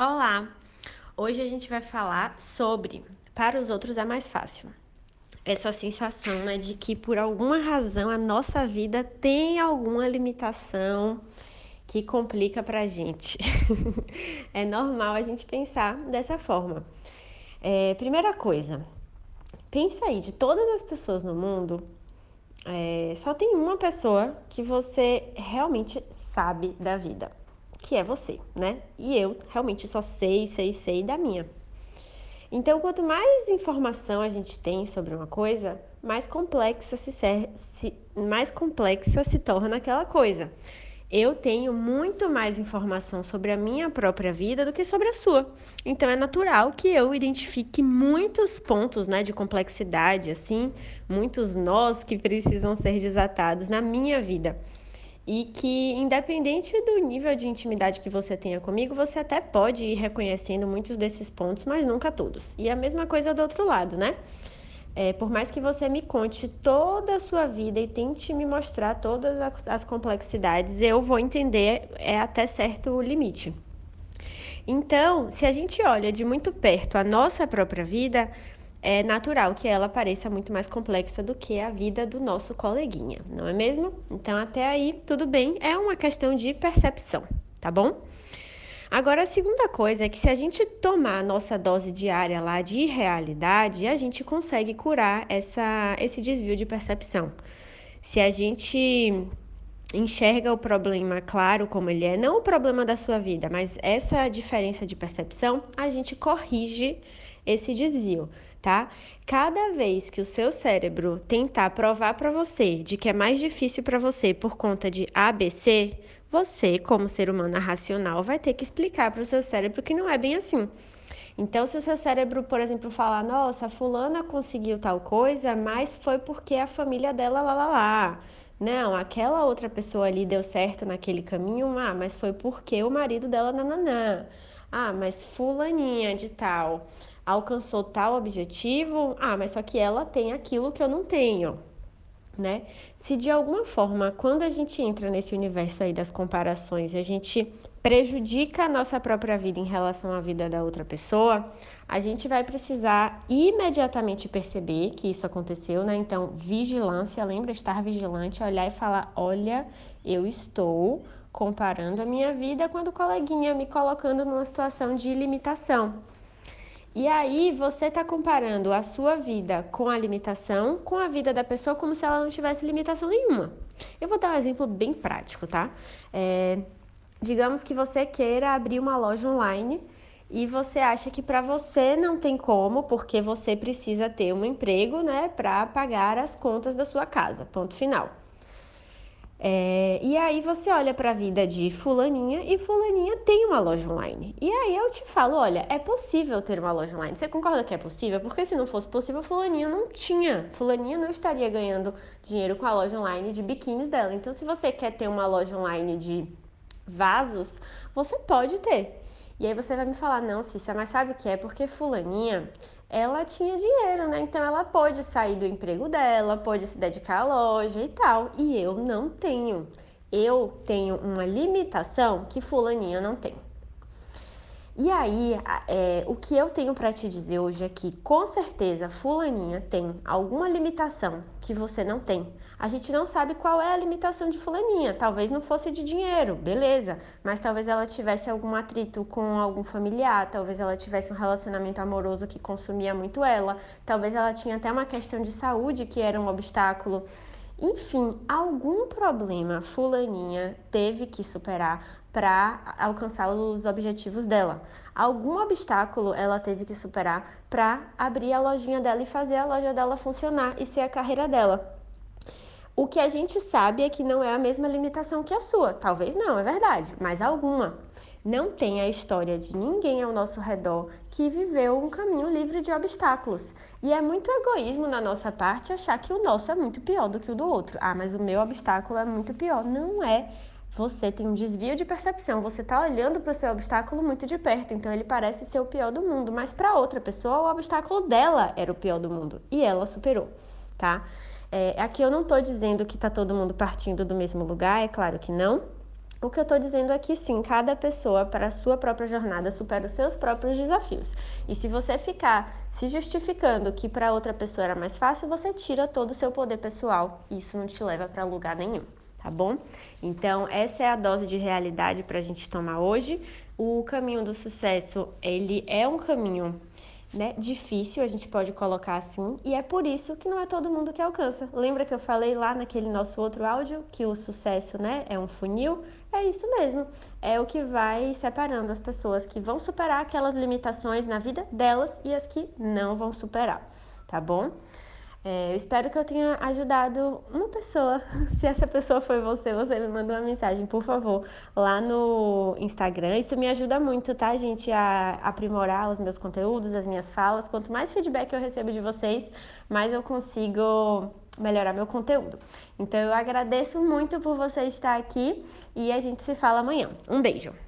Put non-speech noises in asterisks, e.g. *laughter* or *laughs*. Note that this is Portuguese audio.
Olá! Hoje a gente vai falar sobre para os outros é mais fácil. Essa sensação né, de que por alguma razão a nossa vida tem alguma limitação que complica pra gente. *laughs* é normal a gente pensar dessa forma. É, primeira coisa, pensa aí, de todas as pessoas no mundo, é, só tem uma pessoa que você realmente sabe da vida que é você, né? E eu realmente só sei, sei, sei da minha. Então, quanto mais informação a gente tem sobre uma coisa, mais complexa se, ser, se mais complexa se torna aquela coisa. Eu tenho muito mais informação sobre a minha própria vida do que sobre a sua. Então é natural que eu identifique muitos pontos, né, de complexidade, assim, muitos nós que precisam ser desatados na minha vida e que, independente do nível de intimidade que você tenha comigo, você até pode ir reconhecendo muitos desses pontos, mas nunca todos. E a mesma coisa do outro lado, né? É, por mais que você me conte toda a sua vida e tente me mostrar todas as, complexidades, eu vou entender é, até certo limite. Então, se a gente olha de muito perto a nossa própria vida, é natural que ela pareça muito mais complexa do que a vida do nosso coleguinha, não é mesmo? Então, até aí, tudo bem, é uma questão de percepção, tá bom? Agora, a segunda coisa é que se a gente tomar a nossa dose diária lá de realidade, a gente consegue curar essa, esse desvio de percepção. Se a gente enxerga o problema claro como ele é, não o problema da sua vida, mas essa diferença de percepção, a gente corrige esse desvio, tá? Cada vez que o seu cérebro tentar provar para você de que é mais difícil para você por conta de ABC, você, como ser humano racional, vai ter que explicar para o seu cérebro que não é bem assim. Então, se o seu cérebro, por exemplo, falar, nossa, fulana conseguiu tal coisa, mas foi porque a família dela lá lá lá. Não, aquela outra pessoa ali deu certo naquele caminho, ah, mas foi porque o marido dela nananã. Ah, mas fulaninha de tal alcançou tal objetivo, ah, mas só que ela tem aquilo que eu não tenho, né? Se de alguma forma, quando a gente entra nesse universo aí das comparações, a gente prejudica a nossa própria vida em relação à vida da outra pessoa, a gente vai precisar imediatamente perceber que isso aconteceu, né? Então, vigilância, lembra estar vigilante, olhar e falar: olha, eu estou comparando a minha vida com a do coleguinha, me colocando numa situação de limitação. E aí você está comparando a sua vida com a limitação com a vida da pessoa como se ela não tivesse limitação nenhuma. Eu vou dar um exemplo bem prático, tá? É, digamos que você queira abrir uma loja online e você acha que para você não tem como, porque você precisa ter um emprego, né, para pagar as contas da sua casa. Ponto final. É, e aí você olha para a vida de fulaninha e fulaninha tem uma loja online. E aí eu te falo, olha, é possível ter uma loja online. Você concorda que é possível? Porque se não fosse possível, fulaninha não tinha. Fulaninha não estaria ganhando dinheiro com a loja online de biquínis dela. Então, se você quer ter uma loja online de vasos, você pode ter. E aí você vai me falar, não, Cícia, mas sabe o que é? Porque fulaninha, ela tinha dinheiro, né? Então ela pôde sair do emprego dela, pôde se dedicar à loja e tal. E eu não tenho. Eu tenho uma limitação que fulaninha não tem. E aí, é, o que eu tenho para te dizer hoje é que, com certeza, Fulaninha tem alguma limitação que você não tem. A gente não sabe qual é a limitação de Fulaninha. Talvez não fosse de dinheiro, beleza. Mas talvez ela tivesse algum atrito com algum familiar, talvez ela tivesse um relacionamento amoroso que consumia muito ela, talvez ela tinha até uma questão de saúde que era um obstáculo. Enfim, algum problema Fulaninha teve que superar para alcançar os objetivos dela. Algum obstáculo ela teve que superar para abrir a lojinha dela e fazer a loja dela funcionar e ser a carreira dela. O que a gente sabe é que não é a mesma limitação que a sua. Talvez não, é verdade, mas alguma. Não tem a história de ninguém ao nosso redor que viveu um caminho livre de obstáculos. E é muito egoísmo na nossa parte achar que o nosso é muito pior do que o do outro. Ah, mas o meu obstáculo é muito pior. Não é. Você tem um desvio de percepção, você está olhando para o seu obstáculo muito de perto, então ele parece ser o pior do mundo, mas para outra pessoa o obstáculo dela era o pior do mundo e ela superou, tá? É, aqui eu não estou dizendo que está todo mundo partindo do mesmo lugar, é claro que não, O que eu estou dizendo é sim, cada pessoa, para a sua própria jornada, supera os seus próprios desafios. E se você ficar se justificando que para outra pessoa era mais fácil, você tira todo o seu poder pessoal. E isso não te leva para lugar nenhum, tá bom? Então, essa é a dose de realidade para a gente tomar hoje. O caminho do sucesso, ele é um caminho né, difícil, a gente pode colocar assim, e é por isso que não é todo mundo que alcança. Lembra que eu falei lá naquele nosso outro áudio que o sucesso, né, é um funil? É isso mesmo. É o que vai separando as pessoas que vão superar aquelas limitações na vida delas e as que não vão superar, tá bom? É, eu espero que eu tenha ajudado uma pessoa. *laughs* Se essa pessoa foi você, você me manda uma mensagem, por favor, lá no Instagram. Isso me ajuda muito, tá, gente, a aprimorar os meus conteúdos, as minhas falas. Quanto mais feedback eu recebo de vocês, mais eu consigo melhorar meu conteúdo. Então eu agradeço muito por você estar aqui e a gente se fala amanhã. Um beijo!